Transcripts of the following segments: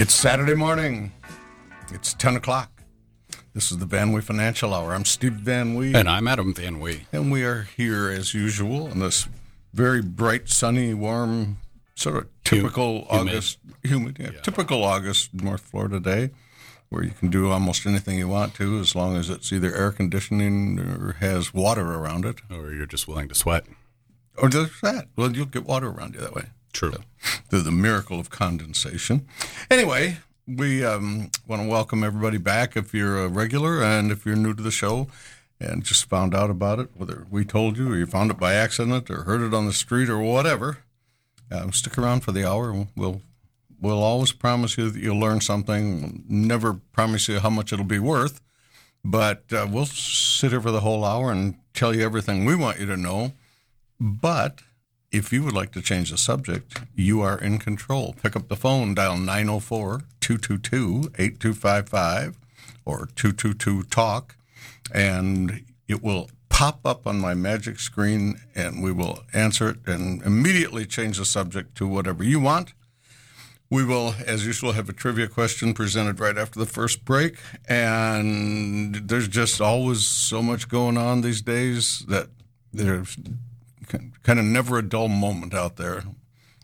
It's Saturday morning. It's 10 o'clock. This is the Van Wee Financial Hour. I'm Steve Van Wee. And I'm Adam Van Wee. And we are here as usual on this very bright, sunny, warm, sort of typical humid. August, humid, yeah, typical August North Florida day where you can do almost anything you want to as long as it's either air conditioning or has water around it. Or you're just willing to sweat. Or just that. Well, you'll get water around you that way. True. the, the miracle of condensation. Anyway, we um, want to welcome everybody back if you're a regular and if you're new to the show and just found out about it, whether we told you or you found it by accident or heard it on the street or whatever. Um, stick around for the hour. We'll we'll always promise you that you'll learn something. We'll never promise you how much it'll be worth, but uh, we'll sit here for the whole hour and tell you everything we want you to know. But if you would like to change the subject, you are in control. Pick up the phone, dial 904 222 8255 or 222 TALK, and it will pop up on my magic screen and we will answer it and immediately change the subject to whatever you want. We will, as usual, have a trivia question presented right after the first break. And there's just always so much going on these days that there's kind of never a dull moment out there.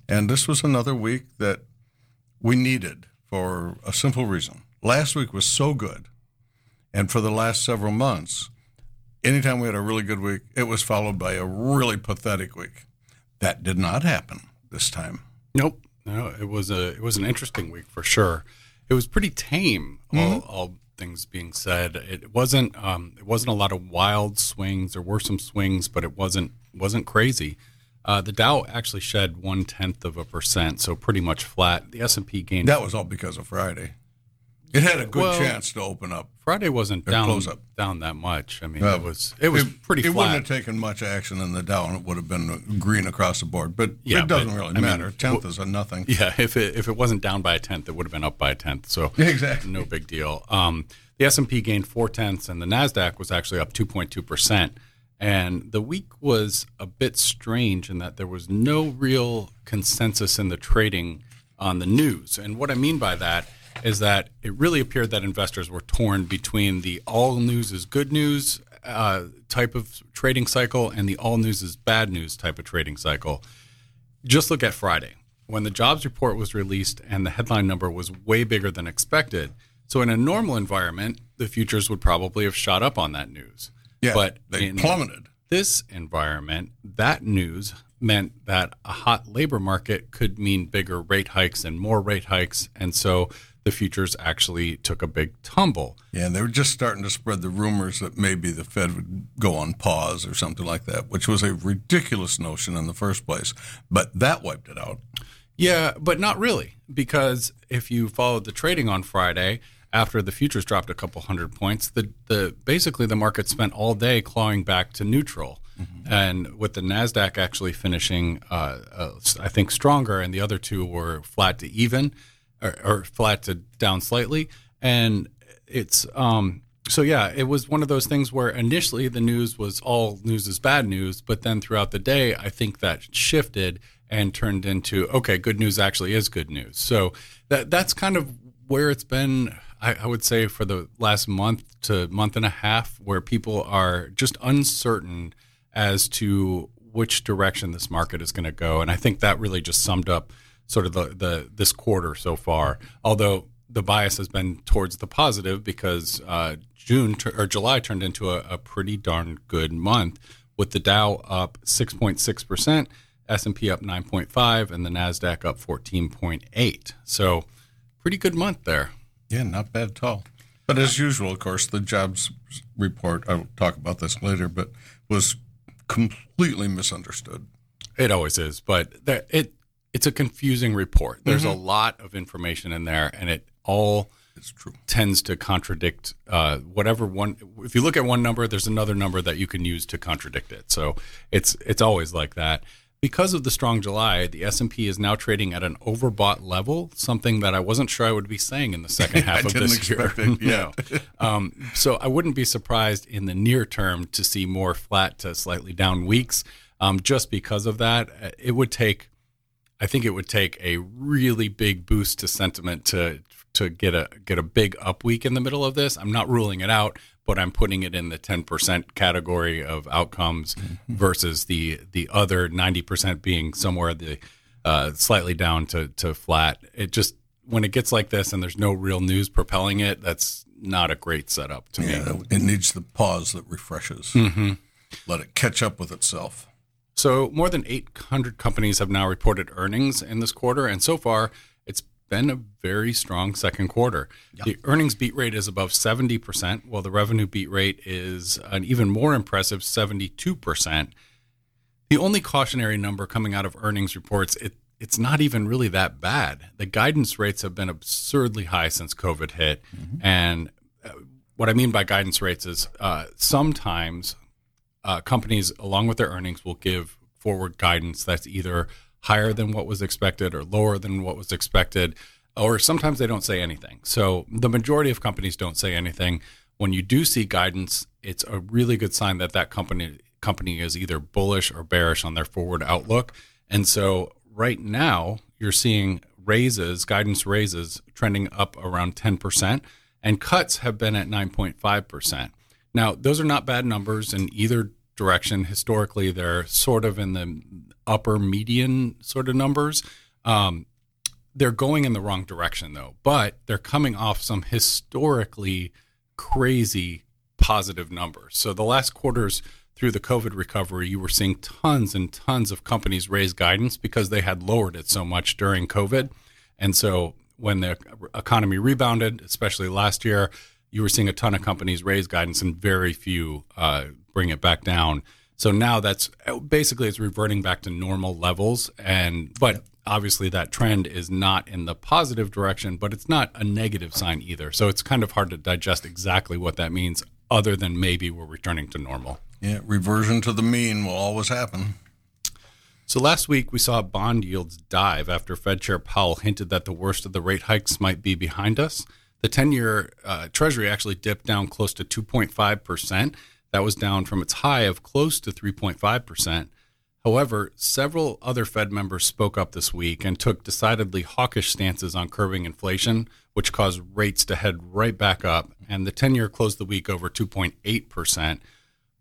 And this was another week that we needed for a simple reason. Last week was so good. And for the last several months, anytime we had a really good week, it was followed by a really pathetic week. That did not happen this time. Nope. No, it was a it was an interesting week for sure. It was pretty tame, all, all things being said. It wasn't um, it wasn't a lot of wild swings. There were some swings, but it wasn't wasn't crazy. Uh, the Dow actually shed one tenth of a percent, so pretty much flat. The S and P gained. That was all because of Friday. It had a good Well, chance to open up. Friday wasn't down close up. down that much. I mean, Well, it was it was pretty It flat. wouldn't have taken much action in the Dow, and it would have been green across the board. But Yeah, it doesn't but, really I mean, matter. tenth w- is a nothing. Yeah, if it if it wasn't down by a tenth, it would have been up by a tenth. So Exactly. no big deal. Um, the S and P gained four tenths, and the Nasdaq was actually up two point two percent. And the week was a bit strange in that there was no real consensus in the trading on the news. And what I mean by that is that it really appeared that investors were torn between the all news is good news uh, type of trading cycle and the all news is bad news type of trading cycle just look at Friday when the jobs report was released and the headline number was way bigger than expected. So in a normal environment, the futures would probably have shot up on that news. Yeah, but they in plummeted. this environment, that news meant that a hot labor market could mean bigger rate hikes and more rate hikes, and so the futures actually took a big tumble. Yeah, they were just starting to spread the rumors that maybe the Fed would go on pause or something like that, which was a ridiculous notion in the first place. But that wiped it out. Yeah, but not really, because if you followed the trading on Friday after the futures dropped a couple hundred points, the the basically the market spent all day clawing back to neutral, and with the Nasdaq actually finishing, uh, uh, I think stronger, and the other two were flat to even, or, or flat to down slightly, and it's um. So yeah, it was one of those things where initially the news was all news is bad news, but then throughout the day, I think that shifted and turned into okay, good news actually is good news. So that that's kind of where it's been. I, I would say for the last month to month and a half, where people are just uncertain as to which direction this market is going to go, and I think that really just summed up sort of the, the this quarter so far. Although the bias has been towards the positive because uh, June or July turned into a, a pretty darn good month with the Dow up 6.6 percent, S and P up 9.5, and the Nasdaq up 14.8. So pretty good month there. Yeah, not bad at all. But as usual, of course, the jobs report, I'll talk about this later, but was completely misunderstood. It always is, but there, it it's a confusing report. There's a lot of information in there, and it all It's true. tends to contradict uh, whatever one. If you look at one number, there's another number that you can use to contradict it. So it's it's always like that. Because of the strong July, the S and P is now trading at an overbought level, something that I wasn't sure I would be saying in the second half of this year. it, yeah. no. um, so I wouldn't be surprised in the near term to see more flat to slightly down weeks. Um, just because of that, Uh, it would take I think it would take a really big boost to sentiment to to get a get a big up week in the middle of this. I'm not ruling it out, but I'm putting it in the 10% category of outcomes mm-hmm. versus the the other 90% being somewhere the uh, slightly down to to flat. It just when it gets like this and there's no real news propelling it, that's not a great setup to yeah, me. It needs the pause that refreshes. Mm-hmm. Let it catch up with itself. So, more than 800 companies have now reported earnings in this quarter, and so far, been a very strong second quarter. The earnings beat rate is above 70%, while the revenue beat rate is an even more impressive 72%. The only cautionary number coming out of earnings reports, it, it's not even really that bad. The guidance rates have been absurdly high since COVID hit. Mm-hmm. And uh, what I mean by guidance rates is uh, sometimes uh, companies, along with their earnings, will give forward guidance that's either higher than what was expected or lower than what was expected, or sometimes they don't say anything. So the majority of companies don't say anything. When you do see guidance, it's a really good sign that that company company is either bullish or bearish on their forward outlook. And so right now, you're seeing raises, guidance raises trending up around 10%, and cuts have been at 9.5%. Now, those are not bad numbers in either direction. Historically, they're sort of in the upper median sort of numbers. Um, they're going in the wrong direction, though, but they're coming off some historically crazy positive numbers. So the last quarters through the COVID recovery, you were seeing tons and tons of companies raise guidance because they had lowered it so much during COVID. And so when the economy rebounded, especially last year, you were seeing a ton of companies raise guidance and very few uh, bring it back down. So now that's basically it's reverting back to normal levels, and but obviously that trend is not in the positive direction, but it's not a negative sign either. So it's kind of hard to digest exactly what that means, other than maybe we're returning to normal. Yeah, reversion to the mean will always happen. So last week we saw bond yields dive after Fed Chair Powell hinted that the worst of the rate hikes might be behind us the 10 year uh, Treasury actually dipped down close to 2.5%. That was down from its high of close to 3.5%. However, several other Fed members spoke up this week and took decidedly hawkish stances on curbing inflation, which caused rates to head right back up. And the 10 year closed the week over 2.8%.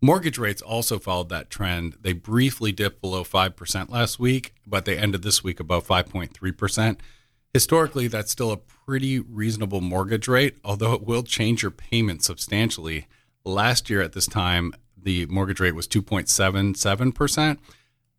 Mortgage rates also followed that trend. They briefly dipped below 5% last week, but they ended this week above 5.3%. Historically, that's still a pretty reasonable mortgage rate, although it will change your payment substantially. Last year at this time, the mortgage rate was 2.77%.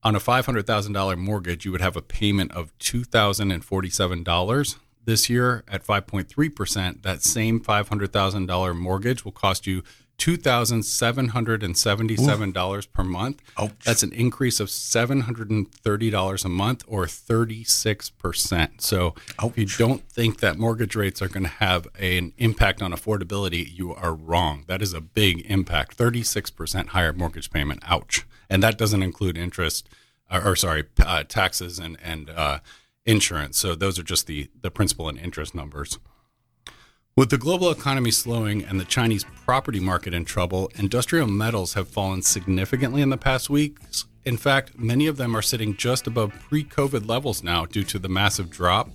On a $500,000 mortgage, you would have a payment of $2,047. This year, at 5.3%, that same $500,000 mortgage will cost you $2,777 per month. Ouch. That's an increase of $730 a month or 36%. So Ouch. if you don't think that mortgage rates are going to have an impact on affordability, you are wrong. That is a big impact. 36% higher mortgage payment. Ouch. And that doesn't include interest or, or sorry, uh, taxes and, and uh, insurance. So those are just the, the principal and interest numbers. With the global economy slowing and the Chinese property market in trouble, industrial metals have fallen significantly in the past weeks. In fact, many of them are sitting just above pre COVID levels now due to the massive drop.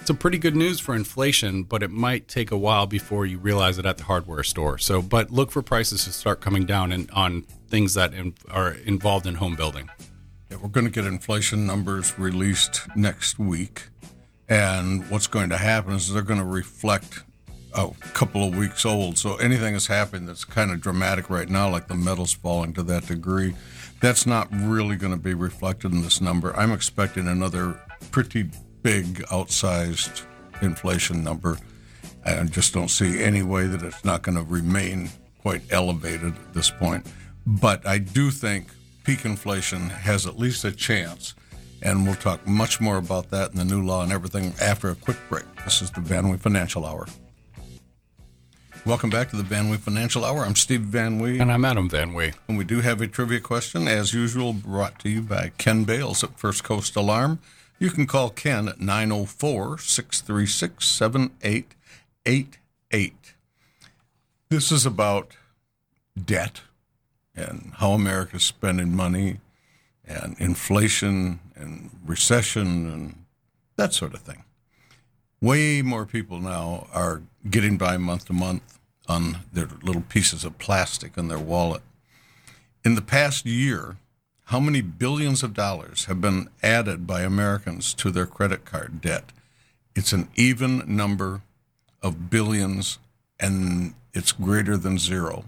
It's a pretty good news for inflation, but it might take a while before you realize it at the hardware store. So, but look for prices to start coming down in, on things that in, are involved in home building. Yeah, we're going to get inflation numbers released next week. And what's going to happen is they're going to reflect a couple of weeks old. So anything that's happened that's kind of dramatic right now, like the metals falling to that degree, that's not really going to be reflected in this number. I'm expecting another pretty big outsized inflation number. I just don't see any way that it's not going to remain quite elevated at this point. But I do think peak inflation has at least a chance. And we'll talk much more about that in the new law and everything after a quick break. This is the Van Wee Financial Hour. Welcome back to the Van Wee Financial Hour. I'm Steve Van Wee. And I'm Adam Van Wee. And we do have a trivia question, as usual, brought to you by Ken Bales at First Coast Alarm. You can call Ken at 904 636 7888. This is about debt and how America's spending money and inflation and recession and that sort of thing. Way more people now are getting by month to month on their little pieces of plastic in their wallet. In the past year, how many billions of dollars have been added by Americans to their credit card debt? It's an even number of billions, and it's greater than zero.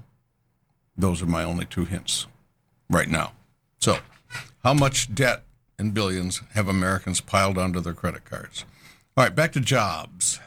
Those are my only two hints right now. So, how much debt in billions have Americans piled onto their credit cards? All right, back to jobs.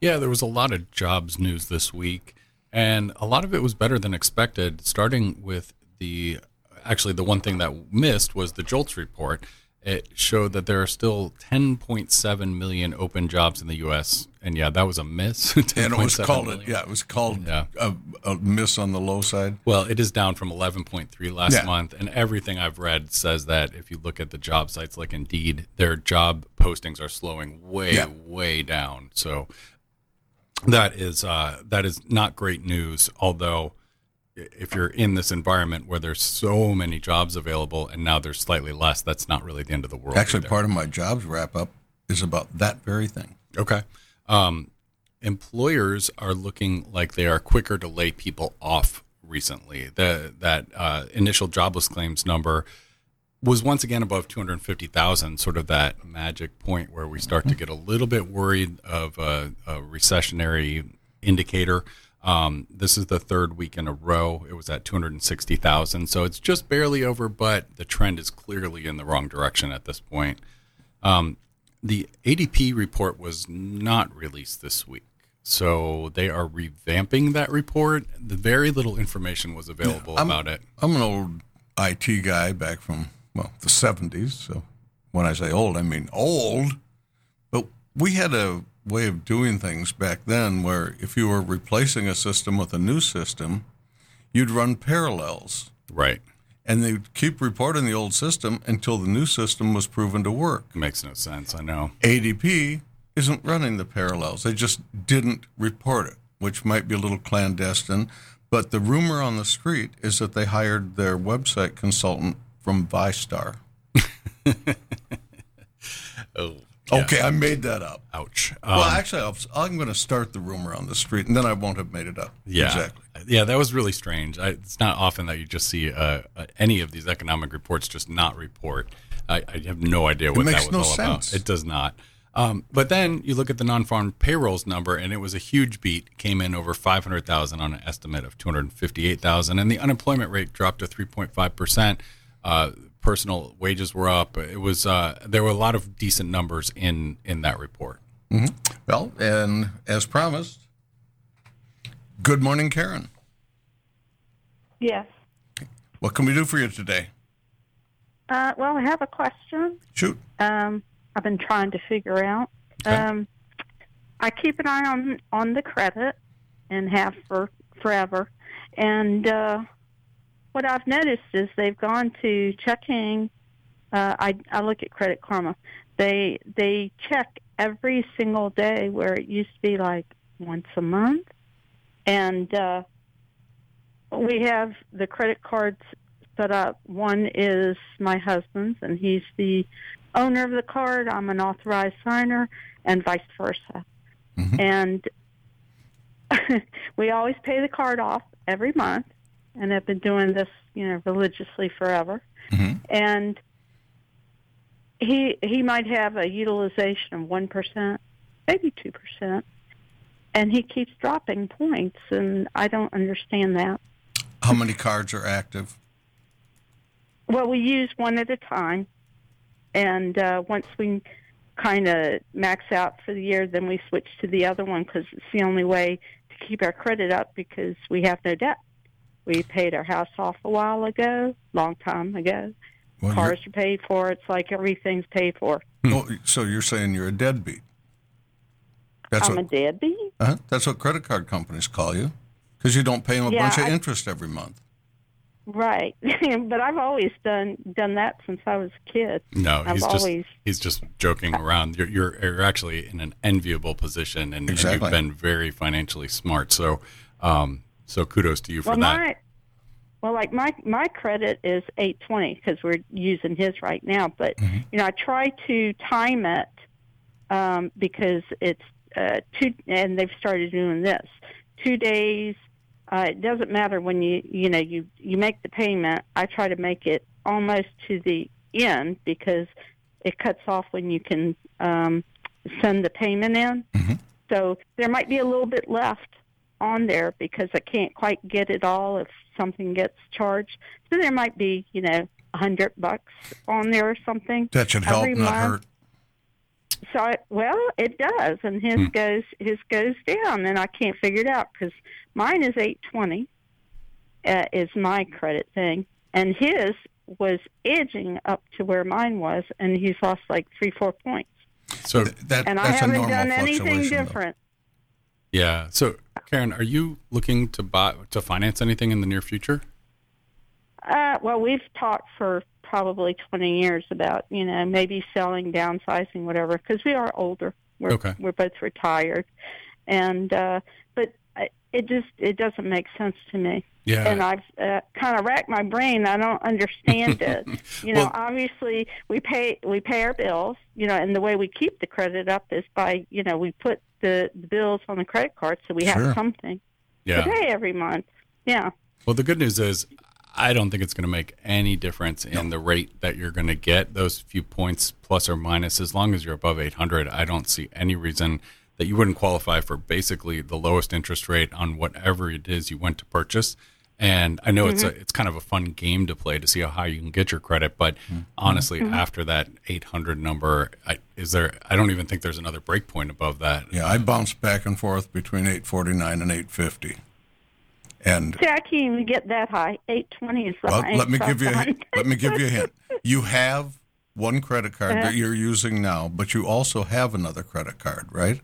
Yeah, there was a lot of jobs news this week, and a lot of it was better than expected, starting with the actually the one thing that missed was the JOLTS report. It showed that there are still 10.7 million open jobs in the U.S. And yeah, that was a miss. And it was called million. it, yeah, it was called Yeah. a, a miss on the low side. Well, it is down from 11.3 last Yeah. month, and everything I've read says that if you look at the job sites like Indeed, their job postings are slowing way, Yeah. way down. So that is uh, that is not great news. Although, if you're in this environment where there's so many jobs available and now there's slightly less, that's not really the end of the world. Actually, either. part of my jobs wrap up is about that very thing. Okay. Um, employers are looking like they are quicker to lay people off recently. The, that uh, initial jobless claims number was once again above 250,000, sort of that magic point where we start to get a little bit worried of a, a recessionary indicator. Um, this is the third week in a row. It was at 260,000. So it's just barely over, but the trend is clearly in the wrong direction at this point. Um, the ADP report was not released this week. So they are revamping that report. The very little information was available I'm- about it. I'm an old IT guy back from well the 70s. So when I say old, I mean old. But we had a way of doing things back then where if you were replacing a system with a new system, you'd run parallels. Right. And they'd keep reporting the old system until the new system was proven to work. Makes no sense. I know. ADP isn't running the parallels. They just didn't report it, which might be a little clandestine. But the rumor on the street is that they hired their website consultant from Vistar. Oh, Okay, I made that up. ouch. well, Um, actually, I'll, I'm going to start the rumor on the street, and then I won't have made it up. yeah. exactly. Yeah, that was really strange. I, it's not often that you just see uh, uh, any of these economic reports just not report. I, I have no idea what makes that was no all sense. about. It does not. Um, but then you look at the non-farm payrolls number, and it was a huge beat. Came in over 500,000 on an estimate of 258,000, and the unemployment rate dropped to 3.5 percent. Uh, personal wages were up. It was uh, there were a lot of decent numbers in in that report. Well, and as promised, good morning, Karen. Yes. What can we do for you today? Uh, well, I have a question. Shoot. Um, I've been trying to figure out. Okay. Um, I keep an eye on on the credit and have for forever. And uh, what I've noticed is they've gone to checking. Uh, I I look at Credit Karma. They they check every single day where it used to be like once a month, and uh, we have the credit cards set up. One is my husband's, and he's the owner of the card. I'm an authorized signer, and vice versa. Mhm. And we always pay the card off every month, and have been doing this, you know, religiously forever. Mhm. And he he might have a utilization of one percent, maybe two percent, and he keeps dropping points, and I don't understand that. How many cards are active? Well, we use one at a time, and uh, once we kind of max out for the year, then we switch to the other one because it's the only way to keep our credit up because we have no debt. We paid our house off a while ago, long time ago. Well, Cars are paid for. It's like everything's paid for. Oh, so you're saying you're a deadbeat? That's I'm what a deadbeat. uh that's what credit card companies call you, because you don't pay them a Yeah, bunch of I- interest every month. Right, but I've always done done that since I was a kid. No, I've he's just he's just joking around. You're, you're you're actually in an enviable position, and, and you've been very financially smart. So, um, so kudos to you for well, that. my well, like my my credit is 820 because we're using his right now. But Mm-hmm. you know, I try to time it um, because it's uh, two, and they've started doing this two days. Uh, it doesn't matter when you you know you you make the payment. I try to make it almost to the end because it cuts off when you can um, send the payment in. So there might be a little bit left on there because I can't quite get it all if something gets charged. So there might be, you know, a hundred bucks on there or something. That should help, not month. hurt. So I, well, it does, and his goes his goes down, and I can't figure it out because mine is eight twenty, uh, is my credit thing, and his was edging up to where mine was, and he's lost like three four points, So That, and I that's a haven't normal done anything fluctuation, though. different. yeah. So Karen, are you looking to buy to finance anything in the near future? Uh, well, we've talked for probably 20 years about, you know, maybe selling, downsizing, whatever, because we are older. We're, Okay. we're both retired. And, uh, but it just, it doesn't make sense to me. Yeah. And I've uh, kind of racked my brain. I don't understand it. You know, Well- obviously we pay, we pay our bills, you know, and the way we keep the credit up is by, you know, we put the, the bills on the credit card so we Sure. have something yeah. to pay every month. Yeah. Well, the good news is, I don't think it's going to make any difference in the rate that you're going to get. Those few points, plus or minus, as long as you're above 800, I don't see any reason that you wouldn't qualify for basically the lowest interest rate on whatever it is you went to purchase. And I know it's a, mm-hmm. it's kind of a fun game to play to see how high you can get your credit, but mm-hmm. honestly, mm-hmm. after that 800 number, I, is there? I don't even think there's another break point above that. Yeah, I bounce back and forth between 849 and 850. And See, I can't even get that high. 820 is the well, let me give you a, hint- let me give you a hint. You have one credit card Uh-huh. that you're using now, but you also have another credit card, right?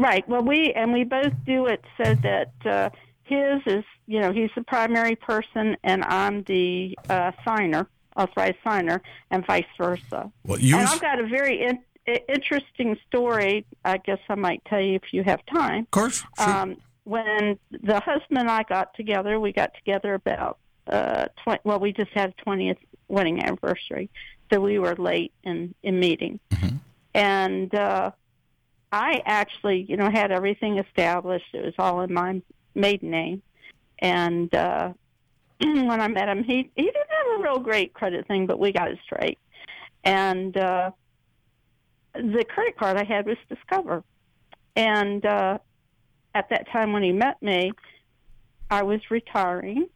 Right. Well, we and we both do it so that uh, his is, you know, he's the primary person and I'm the uh, signer, authorized signer, and vice versa. Well, And use I've got a very in, interesting story. I guess I might tell you if you have time. of course. Sure. Um, when the husband and I got together, we got together about uh, 20, well, we just had a 20th wedding anniversary, so we were late in in meeting, and uh, I actually, you know, had everything established. It was all in my maiden name, and uh, when I met him, he he didn't have a real great credit thing, but we got it straight, and. Uh, the credit card I had was Discover, and uh, at that time when he met me, I was retiring.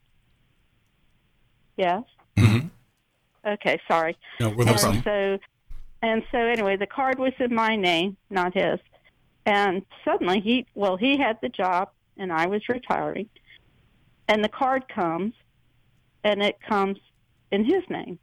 Yes. Mhm. Okay, sorry. No, we're and so, and so anyway, the card was in my name, not his. And suddenly he, well, he had the job, and I was retiring, and the card comes, and it comes in his name.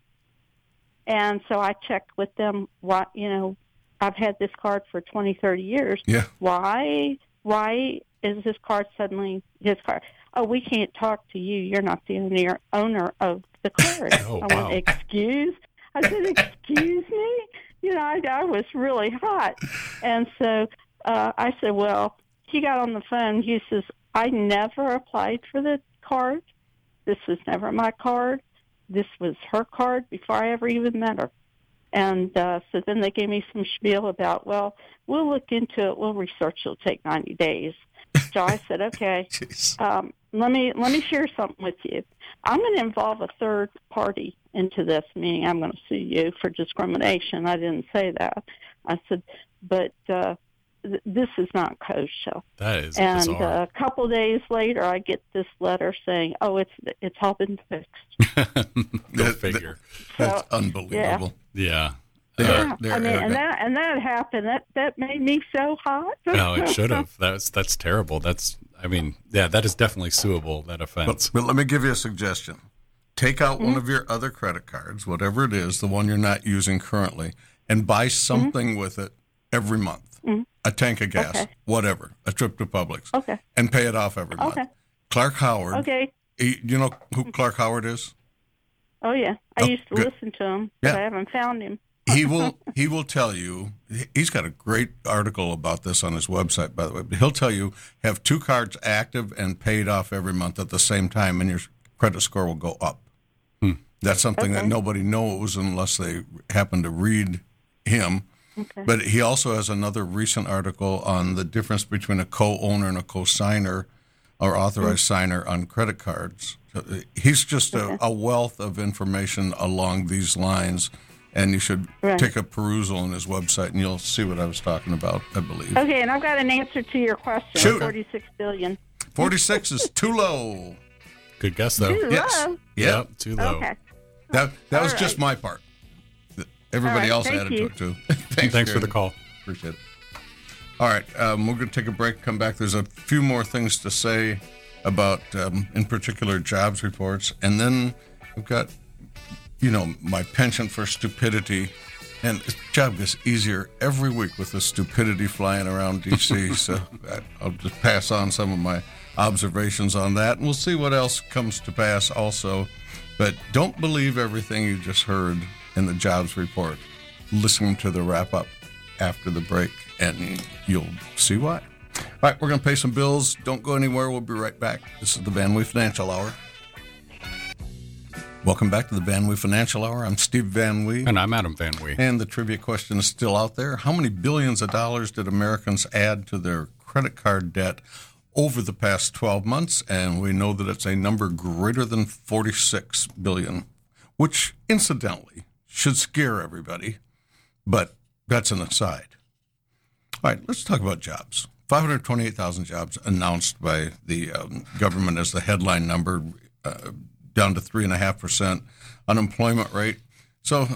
And so I checked with them what you know I've had this card for twenty, thirty years. Yeah. Why why is this card suddenly his card? Oh, we can't talk to you. You're not the owner owner of the card. Oh, I wow. went, excuse I said, excuse me? You know, I, I was really hot. And so uh, I said, well, he got on the phone. He says, I never applied for the card. This was never my card. This was her card before I ever even met her. And uh, so then they gave me some spiel about, well, we'll look into it. We'll research. It'll take 90 days. So I said, okay. Um, let me let me share something with you. I'm going to involve a third party into this, meaning I'm going to sue you for discrimination. I didn't say that. I said, but uh, th- this is not kosher. That is And bizarre. uh, a couple days later, I get this letter saying, "Oh, it's it's all been fixed." Go That- figure. That's So, unbelievable. yeah. They are- Yeah, they're I mean, and that and that happened. That that made me so hot. no, it should have. That's that's terrible. That's. I mean, yeah, that is definitely suable. That offense. But, but let me give you a suggestion. Take out Mm-hmm. one of your other credit cards, whatever it is, the one you're not using currently, and buy something with it every month. A tank of gas, Mm-hmm. Okay. whatever, a trip to Publix, Okay. and pay it off every month. Okay. Clark Howard. Okay. he- you know who Clark Howard is? Oh yeah, I Oh, used to good. listen to him, but Yeah. I haven't found him. He will he will tell you he's got a great article about this on his website by the way but he'll tell you have two cards active and paid off every month at the same time and your credit score will go up. That's something that nobody knows unless they happen to read him. Okay. But he also has another recent article on the difference between a co-owner and a co-signer or authorized signer on credit cards. So, uh, He's just a, a wealth of information along these lines, and you should Right. take a perusal on his website, and you'll see what I was talking about. I believe Okay, and I've got an answer to your question. Shoot. Forty-six billion. forty-six is too low. Good guess though. Too Yes. low. Yep, too low. Okay. That that was All just my part. Everybody All else right, thank added to it too. Thanks, Thanks for the call. Appreciate it. All right, um, we're going to take a break. Come back. There's a few more things to say about, um, in particular, jobs reports, and then we've got, you know, my penchant for stupidity, and the job gets easier every week with the stupidity flying around DC. so I, I'll just pass on some of my observations on that, and we'll see what else comes to pass. Also, but don't believe everything you just heard in the jobs report. Listen to the wrap up after the break, and you'll see why. All right, we're going to pay some bills. Don't go anywhere. We'll be right back. This is the Van Wee Financial Hour. Welcome back to the Van Wee Financial Hour. I'm Steve Van Wee. And I'm Adam Van Wee. And the trivia question is still out there. How many billions of dollars did Americans add to their credit card debt over the past 12 months? And we know that it's a number greater than 46 billion, which incidentally should scare everybody, but that's an aside. All right, let's talk about jobs. 528,000 jobs announced by the um, government as the headline number, uh, down to 3.5% unemployment rate. So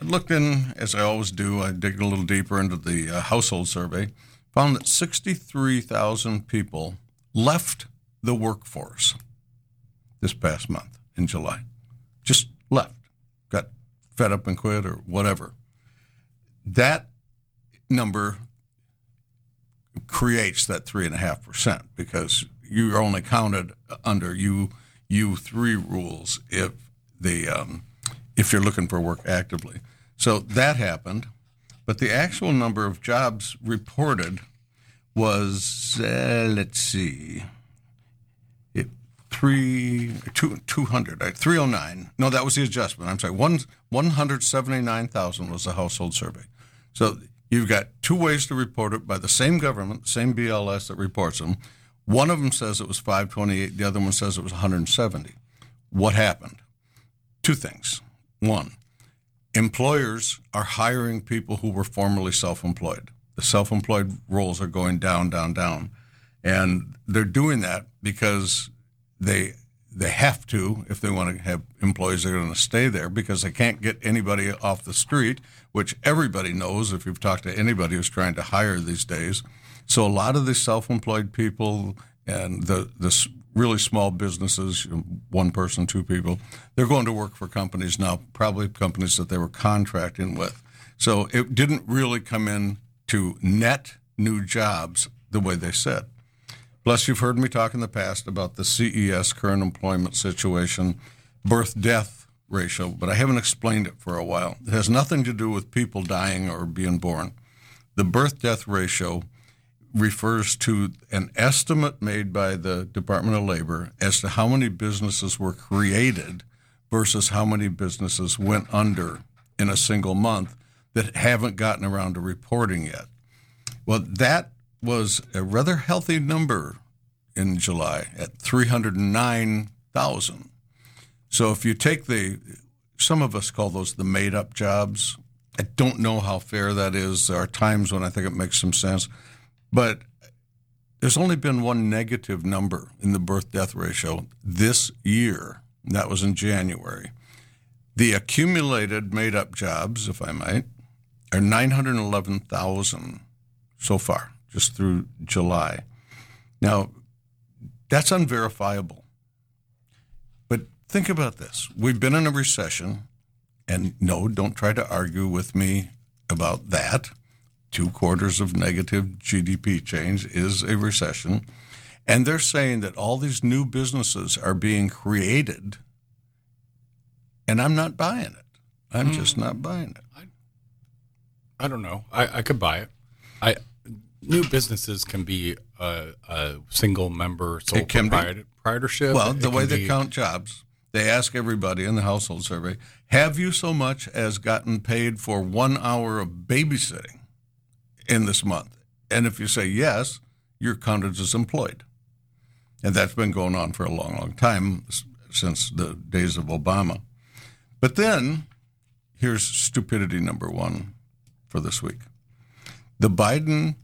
I looked in, as I always do, I dig a little deeper into the uh, household survey, found that 63,000 people left the workforce this past month in July. Just left, got fed up and quit or whatever. That number creates that 3.5% because you're only counted under you U3 rules if the um, if you're looking for work actively. So that happened, but the actual number of jobs reported was uh, let's see, it, 309. Uh, no, that was the adjustment. I'm sorry. One one hundred seventy nine thousand was the household survey. So you've got two ways to report it by the same government, same BLS that reports them. One of them says it was 528, the other one says it was 170. What happened? Two things. One, employers are hiring people who were formerly self employed. The self employed roles are going down, down, down. And they're doing that because they they have to if they want to have employees that are going to stay there because they can't get anybody off the street, which everybody knows if you've talked to anybody who's trying to hire these days. So a lot of the self-employed people and the the really small businesses, one person, two people, they're going to work for companies now, probably companies that they were contracting with. So it didn't really come in to net new jobs the way they said. Plus, you've heard me talk in the past about the CES current employment situation, birth death ratio, but I haven't explained it for a while. It has nothing to do with people dying or being born. The birth death ratio refers to an estimate made by the Department of Labor as to how many businesses were created versus how many businesses went under in a single month that haven't gotten around to reporting yet. Well, that was a rather healthy number in July at 309,000. So if you take the, some of us call those the made up jobs. I don't know how fair that is. There are times when I think it makes some sense. But there's only been one negative number in the birth death ratio this year. That was in January. The accumulated made up jobs, if I might, are 911,000 so far, just through July. Now, that's unverifiable. But think about this we've been in a recession, and no, don't try to argue with me about that. Two quarters of negative GDP change is a recession. And they're saying that all these new businesses are being created, and I'm not buying it. I'm hmm. just not buying it. I don't know. I, I could buy it. I new businesses can be a, a single member sole It can be. proprietor, proprietorship. Well, the way they be- count jobs, they ask everybody in the household survey, have you so much as gotten paid for one hour of babysitting in this month? And if you say yes, you're counted as employed. And that's been going on for a long, long time since the days of Obama. But then here's stupidity number one for this week. The Biden,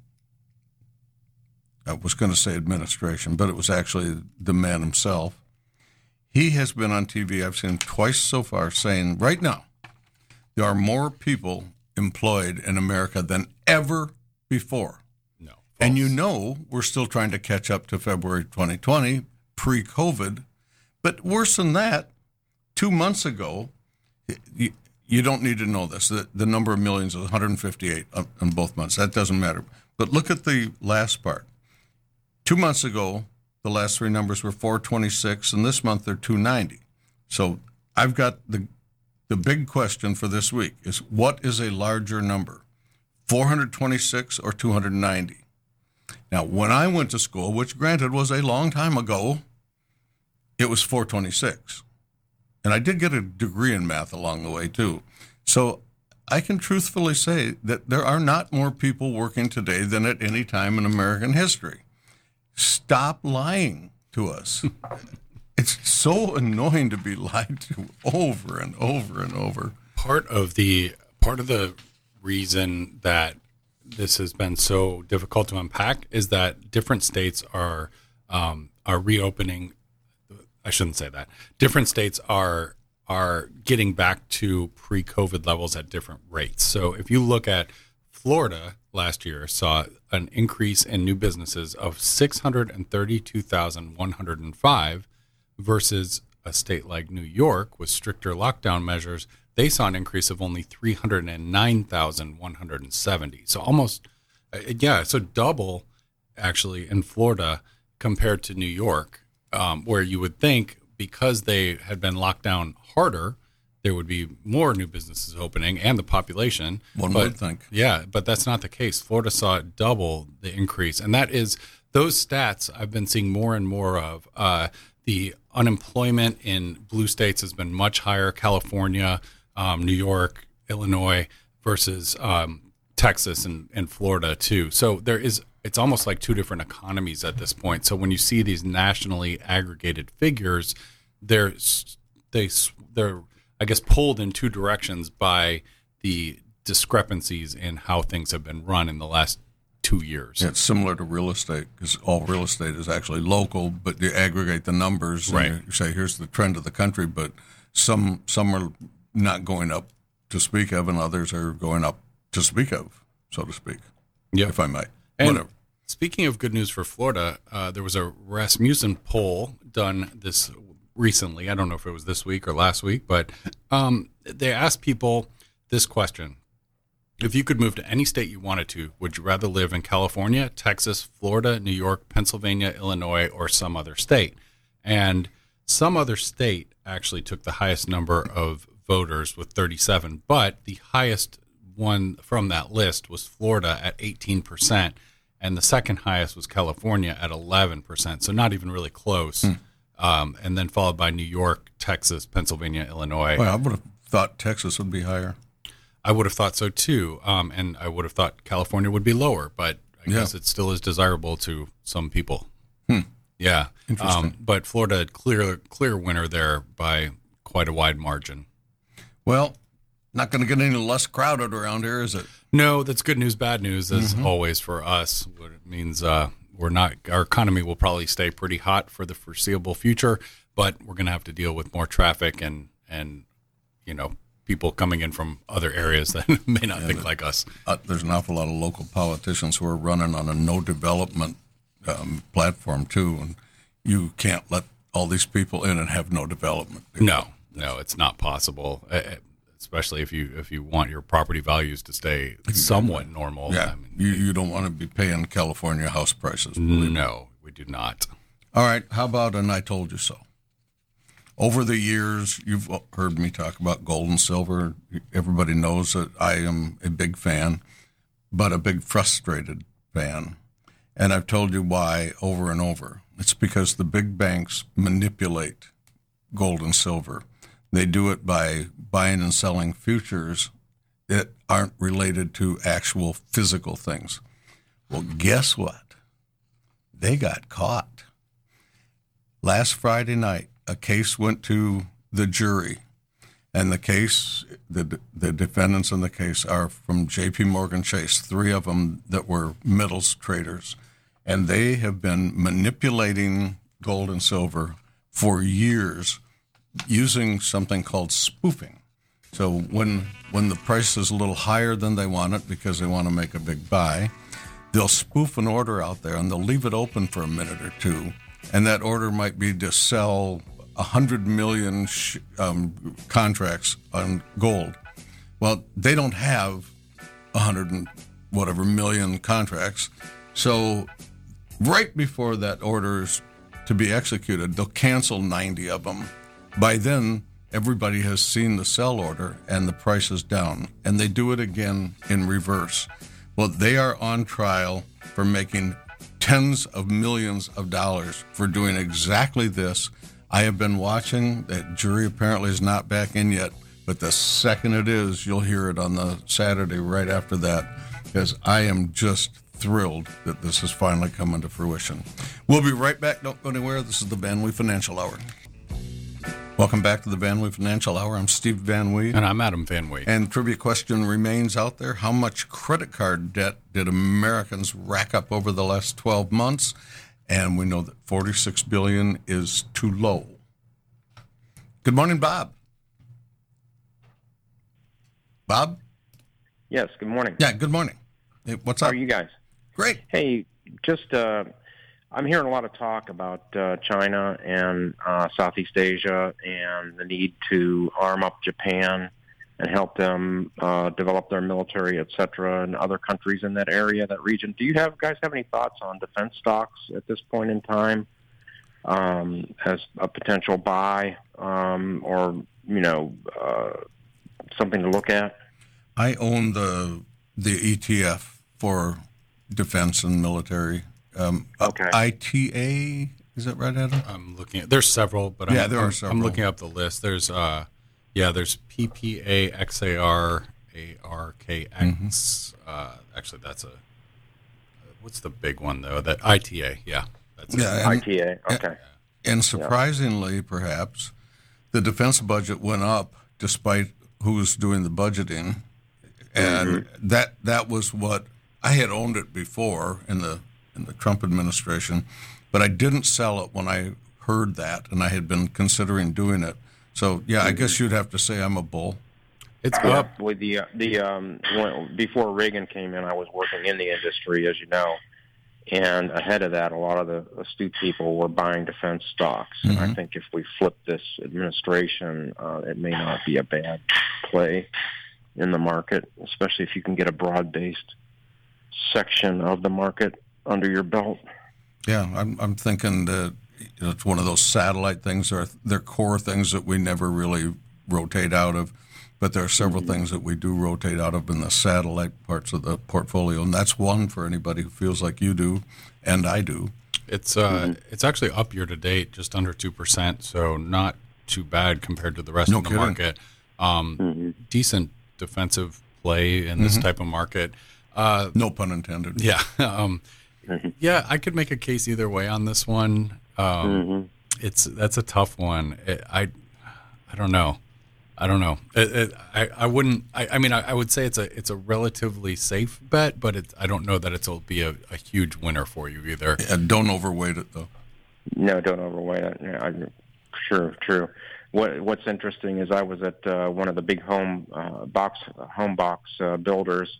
I was going to say administration, but it was actually the man himself. He has been on TV, I've seen him twice so far, saying right now, there are more people employed in America than ever before. No. False. And you know, we're still trying to catch up to February 2020, pre COVID. But worse than that, two months ago, you, you don't need to know this. The, the number of millions is 158 on, on both months. That doesn't matter. But look at the last part. Two months ago, the last three numbers were 426, and this month they're 290. So I've got the the big question for this week is what is a larger number, 426 or 290? Now, when I went to school, which granted was a long time ago, it was 426. And I did get a degree in math along the way, too. So I can truthfully say that there are not more people working today than at any time in American history. Stop lying to us. it's so annoying to be lied to over and over and over. Part of the part of the reason that this has been so difficult to unpack is that different states are um, are reopening I shouldn't say that. Different states are are getting back to pre-COVID levels at different rates. So if you look at Florida last year saw an increase in new businesses of 632,105 versus a state like New York with stricter lockdown measures, they saw an increase of only 309,170. So almost uh, yeah, so double actually in Florida compared to New York um, where you would think because they had been locked down harder, there would be more new businesses opening and the population. One but, would think. Yeah, but that's not the case. Florida saw double the increase, and that is those stats I've been seeing more and more of. Uh, the unemployment in blue states has been much higher. California, um, New York, Illinois versus um, Texas and, and Florida too. So there is it's almost like two different economies at this point. So when you see these nationally aggregated figures, they're they they're I guess pulled in two directions by the discrepancies in how things have been run in the last two years. Yeah, it's similar to real estate because all real estate is actually local, but you aggregate the numbers right. and you say here's the trend of the country, but some some are not going up to speak of, and others are going up to speak of, so to speak. Yeah, if I might. And Whatever. Speaking of good news for Florida, uh, there was a Rasmussen poll done this recently. I don't know if it was this week or last week, but um, they asked people this question. If you could move to any state you wanted to, would you rather live in California, Texas, Florida, New York, Pennsylvania, Illinois, or some other state? And some other state actually took the highest number of voters with 37, but the highest one from that list was Florida at 18% and the second highest was California at 11%, so not even really close. Hmm. Um, and then followed by New York, Texas, Pennsylvania, Illinois. Well, I would have thought Texas would be higher. I would have thought so too, um, and I would have thought California would be lower, but I Yeah. guess it still is desirable to some people. Hmm. Yeah, Interesting. Um, but Florida clear clear winner there by quite a wide margin. Well, not going to get any less crowded around here, is it? No, that's good news. Bad news, as Mm-hmm. always for us. What it means uh, we're not. Our economy will probably stay pretty hot for the foreseeable future, but we're going to have to deal with more traffic and and you know people coming in from other areas that may not think like us. Uh, there's an awful lot of local politicians who are running on a no development um, platform too, and you can't let all these people in and have no development. No, no, it's not possible. uh, uh, Especially if you if you want your property values to stay somewhat normal. Yeah, I mean, you you don't want to be paying California house prices. no, we do not. All right, how about and I told you so. Over the years, you've heard me talk about gold and silver. Everybody knows that I am a big fan, but a big frustrated fan. And I've told you why over and over. It's because the big banks manipulate gold and silver. They do it by buying and selling futures that aren't related to actual physical things. Well, guess what? They got caught. Last Friday night, a case went to the jury, and the case, the the defendants in the case are from J.P. Morgan Chase, three of them that were metals traders, and they have been manipulating gold and silver for years using something called spoofing. So when when the price is a little higher than they want it because they want to make a big buy, they'll spoof an order out there and they'll leave it open for a minute or two, and that order might be to sell hundred million sh- um, contracts on gold. Well, they don't have a hundred and whatever million contracts, so right before that order is to be executed, they'll cancel ninety of them. By then, everybody has seen the sell order and the price is down, and they do it again in reverse. Well, they are on trial for making tens of millions of dollars for doing exactly this. I have been watching. That jury apparently is not back in yet, but the second it is, you'll hear it on the Saturday right after that, because I am just thrilled that this is finally coming to fruition. We'll be right back. Don't go anywhere. This is the Van Wee Financial Hour. Welcome back to the Van Wee Financial Hour. I'm Steve Van Wee. And I'm Adam Van Wee. And trivia question remains out there. How much credit card debt did Americans rack up over the last 12 months? And we know that 46 billion is too low. Good morning, Bob. Bob? Yes, good morning. Yeah, good morning. Hey, what's How up? are you guys? Great. Hey, just uh, I'm hearing a lot of talk about uh, China and uh, Southeast Asia and the need to arm up Japan and help them uh, develop their military, et cetera, and other countries in that area, that region. Do you have guys have any thoughts on defense stocks at this point in time um, as a potential buy um, or you know uh, something to look at? I own the the ETF for defense and military. Um, Okay. ITA, is that right, Adam? I'm looking at there's several, but I'm, Yeah, there are I'm, several. I'm looking up the list. There's uh yeah, there's PPA XAR ARKX. Mm-hmm. Uh actually that's a what's the big one though? That ITA, yeah. That's. Yeah, and- ITA. Okay. And surprisingly, perhaps, the defense budget went up despite who's doing the budgeting, and that that was what I had owned it before in the in the Trump administration, but I didn't sell it when I heard that, and I had been considering doing it. So yeah, I guess you'd have to say I'm a bull. It's Yeah, up. with the uh, the um, when, before Reagan came in, I was working in the industry, as you know, and ahead of that, a lot of the astute people were buying defense stocks. And I think if we flip this administration, uh, it may not be a bad play in the market, especially if you can get a broad-based section of the market under your belt. Yeah, I'm I'm thinking that it's one of those satellite things or they're core things that we never really rotate out of, but there are several things that we do rotate out of in the satellite parts of the portfolio, and that's one for anybody who feels like you do, and I do. It's uh it's actually up year to date, just under two percent, so not too bad compared to the rest No of the kidding. market. Um decent defensive play in this type of market. Uh No pun intended. Yeah. Um, yeah, I could make a case either way on this one. Um, It's that's a tough one. It, I I don't know. I don't know. It, it, I I wouldn't. I, I mean, I, I would say it's a it's a relatively safe bet, but it's I don't know that it'll be a, a huge winner for you either. And don't overweight it though. No, don't overweight it. Yeah, I, sure, true. What What's interesting is I was at uh, one of the big home uh, box home box uh, builders.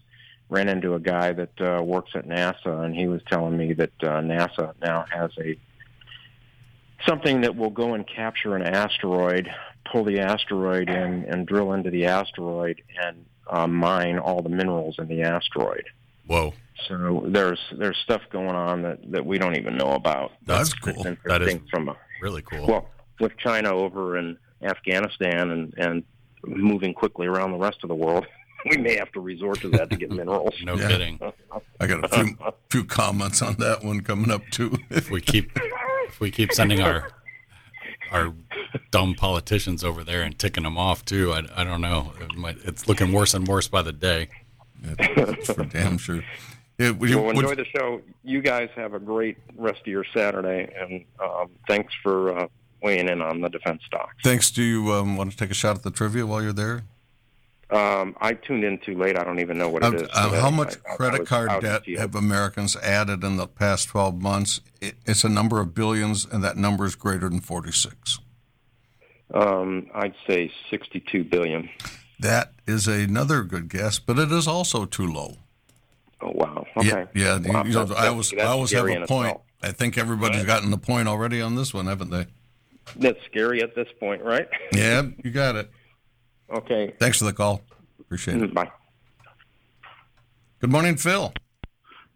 Ran into a guy that uh, works at NASA, and he was telling me that uh, NASA now has a something that will go and capture an asteroid, pull the asteroid in, and drill into the asteroid and uh, mine all the minerals in the asteroid. Whoa, So there's there's stuff going on that, that we don't even know about. That's It's cool. interesting That is- from a really cool. well, with China over in Afghanistan and, and moving quickly around the rest of the world, we may have to resort to that to get minerals. no Yeah. kidding. I got a few few comments on that one coming up too. If we keep if we keep sending our our dumb politicians over there and ticking them off too. I, I don't know. It might, it's looking worse and worse by the day. That's for damn sure. Yeah, would you- Well, would- enjoy the show. You guys have a great rest of your Saturday, and um, thanks for uh, weighing in on the defense stocks. thanks. Do you um, want to take a shot at the trivia while you're there? Um, I tuned in too late. I don't even know what it Uh, is. uh, how much I- I- I credit was card debt have Americans added in the past 12 months? It, it's a number of billions, and that number is greater than 46. Um, I'd say 62 billion. That is another good guess, but it is also too low. Oh wow. Okay. Yeah, yeah. Wow, you know, I always, I always have a point. itself. I think everybody's gotten the point already on this one, haven't they? That's scary at this point, right? Yeah, you got it. Okay. Thanks for the call. Appreciate it. Bye. Good morning, Phil.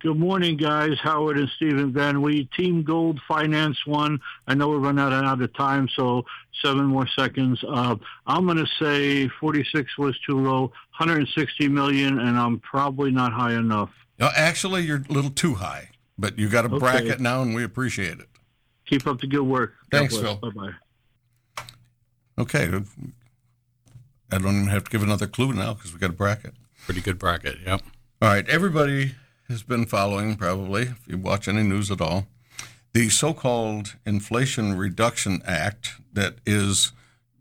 Good morning, guys. Howard and Stephen Van We Team Gold Finance One. I know we're running out of time, so seven more seconds. Uh, I'm going to say 46 was too low, 160 million, and I'm probably not high enough. No, actually, you're a little too high, but you got a Okay. bracket now, and we appreciate it. Keep up the good work. Thanks, Phil. Bye bye. Okay. I don't even have to give another clue now because we got a bracket. Pretty good bracket. Yep. All right. Everybody has been following, probably, if you watch any news at all, the so called Inflation Reduction Act that is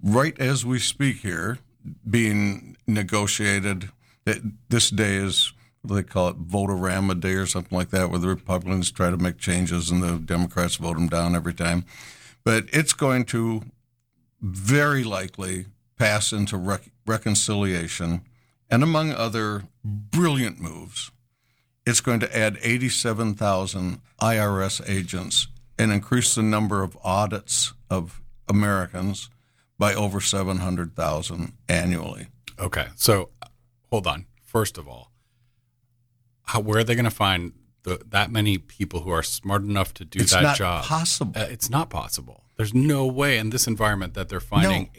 right as we speak here being negotiated. This day is, they call it, Vote-a-rama Day or something like that, where the Republicans try to make changes and the Democrats vote them down every time. But it's going to very likely pass into rec- reconciliation. And among other brilliant moves, it's going to add 87,000 IRS agents and increase the number of audits of Americans by over 700,000 annually. Okay. So hold on. First of all, how, where are they going to find the, that many people who are smart enough to do It's that not job? possible. Uh, it's not possible. There's no way in this environment that they're finding No.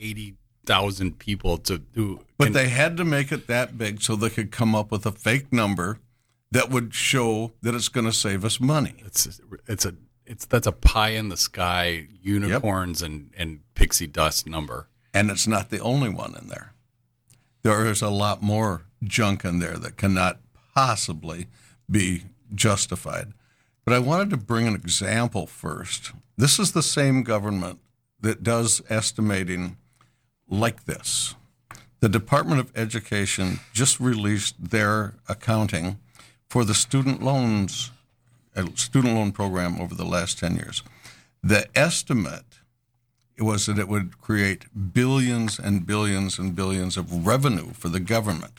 80,000 people to who But can- they had to make it that big so they could come up with a fake number that would show that it's going to save us money. it's it's a it's that's a pie in the sky unicorns and and pixie dust number. And it's not the only one in there. There is a lot more junk in there that cannot possibly be justified. But I wanted to bring an example first. This is the same government that does estimating like this. The Department of Education just released their accounting for the student loans uh, student loan program over the last 10 years. The estimate was that it would create billions and billions and billions of revenue for the government.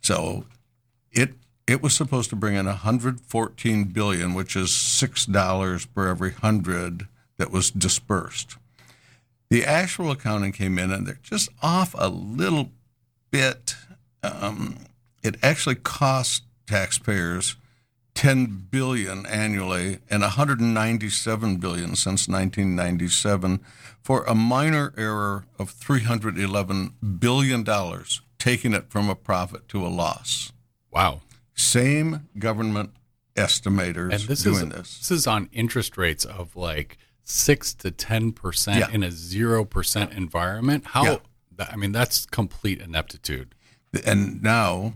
So it it was supposed to bring in 114 billion, which is six dollars per every hundred that was dispersed. The actual accounting came in, and they're just off a little bit. Um, it actually cost taxpayers 10 billion annually and 197 billion since 1997 for a minor error of 311 billion dollars taking it from a profit to a loss Wow. same government estimators And this doing is this this is on interest rates of like 6 to 10% Yeah. in a 0% environment. How Yeah. I mean that's complete ineptitude. and now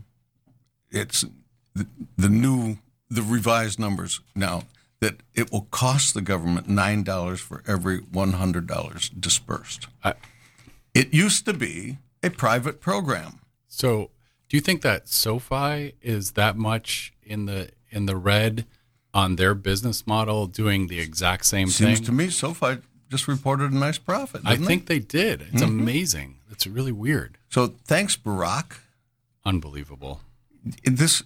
it's the, the new the revised numbers now that it will cost the government nine dollars for every one hundred dollars dispersed. I- it used to be a private program. So, do you think that SoFi is that much in the in the red on their business model, doing the exact same Seems thing? Seems to me SoFi just reported a nice profit. I think they did. Mm-hmm. It's amazing. It's really weird, so. Thanks, Barack. unbelievable. this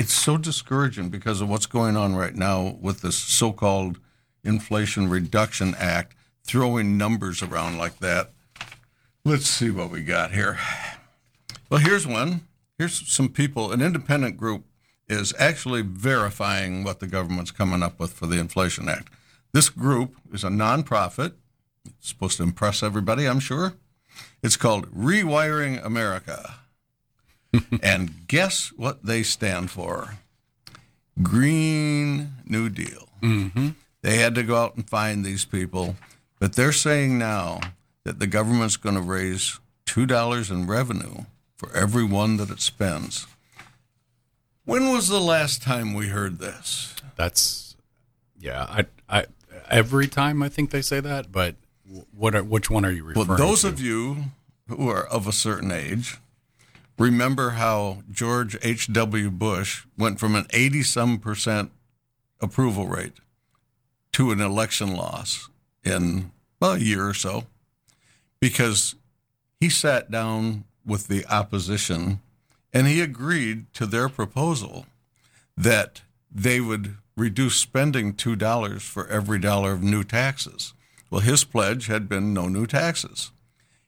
it's so discouraging because of what's going on right now with this so-called inflation reduction act throwing numbers around like that let's see what we got here well here's one here's some people an independent group is actually verifying what the government's coming up with for the inflation act this group is a nonprofit it's supposed to impress everybody i'm sure it's called rewiring america and guess what they stand for? Green New Deal. Mm-hmm. They had to go out and find these people. But they're saying now that the government's going to raise $2 in revenue for every one that it spends. When was the last time we heard this? That's yeah. I I every time I think they say that, but what are, which one are you referring Well, those to? of you who are of a certain age remember how George H.W. Bush went from an 80 some percent approval rate to an election loss in well, a year or so because he sat down with the opposition and he agreed to their proposal that they would reduce spending $2 for every dollar of new taxes. Well, his pledge had been no new taxes.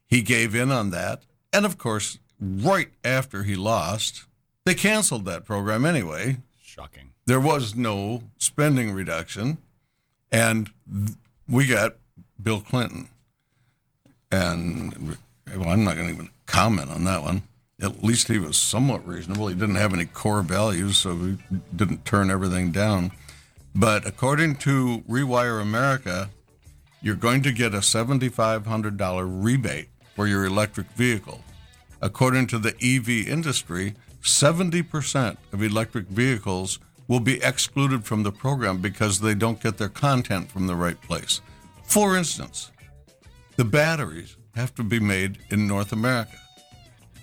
He gave in on that. And of course, right after he lost, they canceled that program anyway. Shocking. There was no spending reduction. And we got Bill Clinton. And well, I'm not going to even comment on that one. At least he was somewhat reasonable. He didn't have any core values, so he didn't turn everything down. But according to Rewire America, you're going to get a $7,500 rebate for your electric vehicle. According to the EV industry, 70% of electric vehicles will be excluded from the program because they don't get their content from the right place. For instance, the batteries have to be made in North America.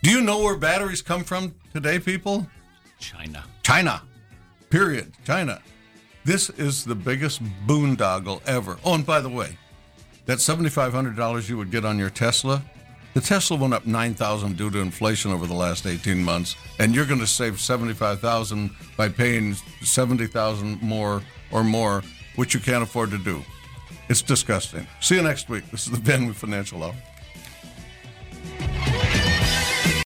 Do you know where batteries come from today, people? China. China. Period. China. This is the biggest boondoggle ever. Oh, and by the way, that $7,500 you would get on your Tesla, the Tesla went up 9,000 due to inflation over the last 18 months, and you're going to save 75,000 by paying 70,000 more or more, which you can't afford to do. It's disgusting. See you next week. This is the Van Financial Hour.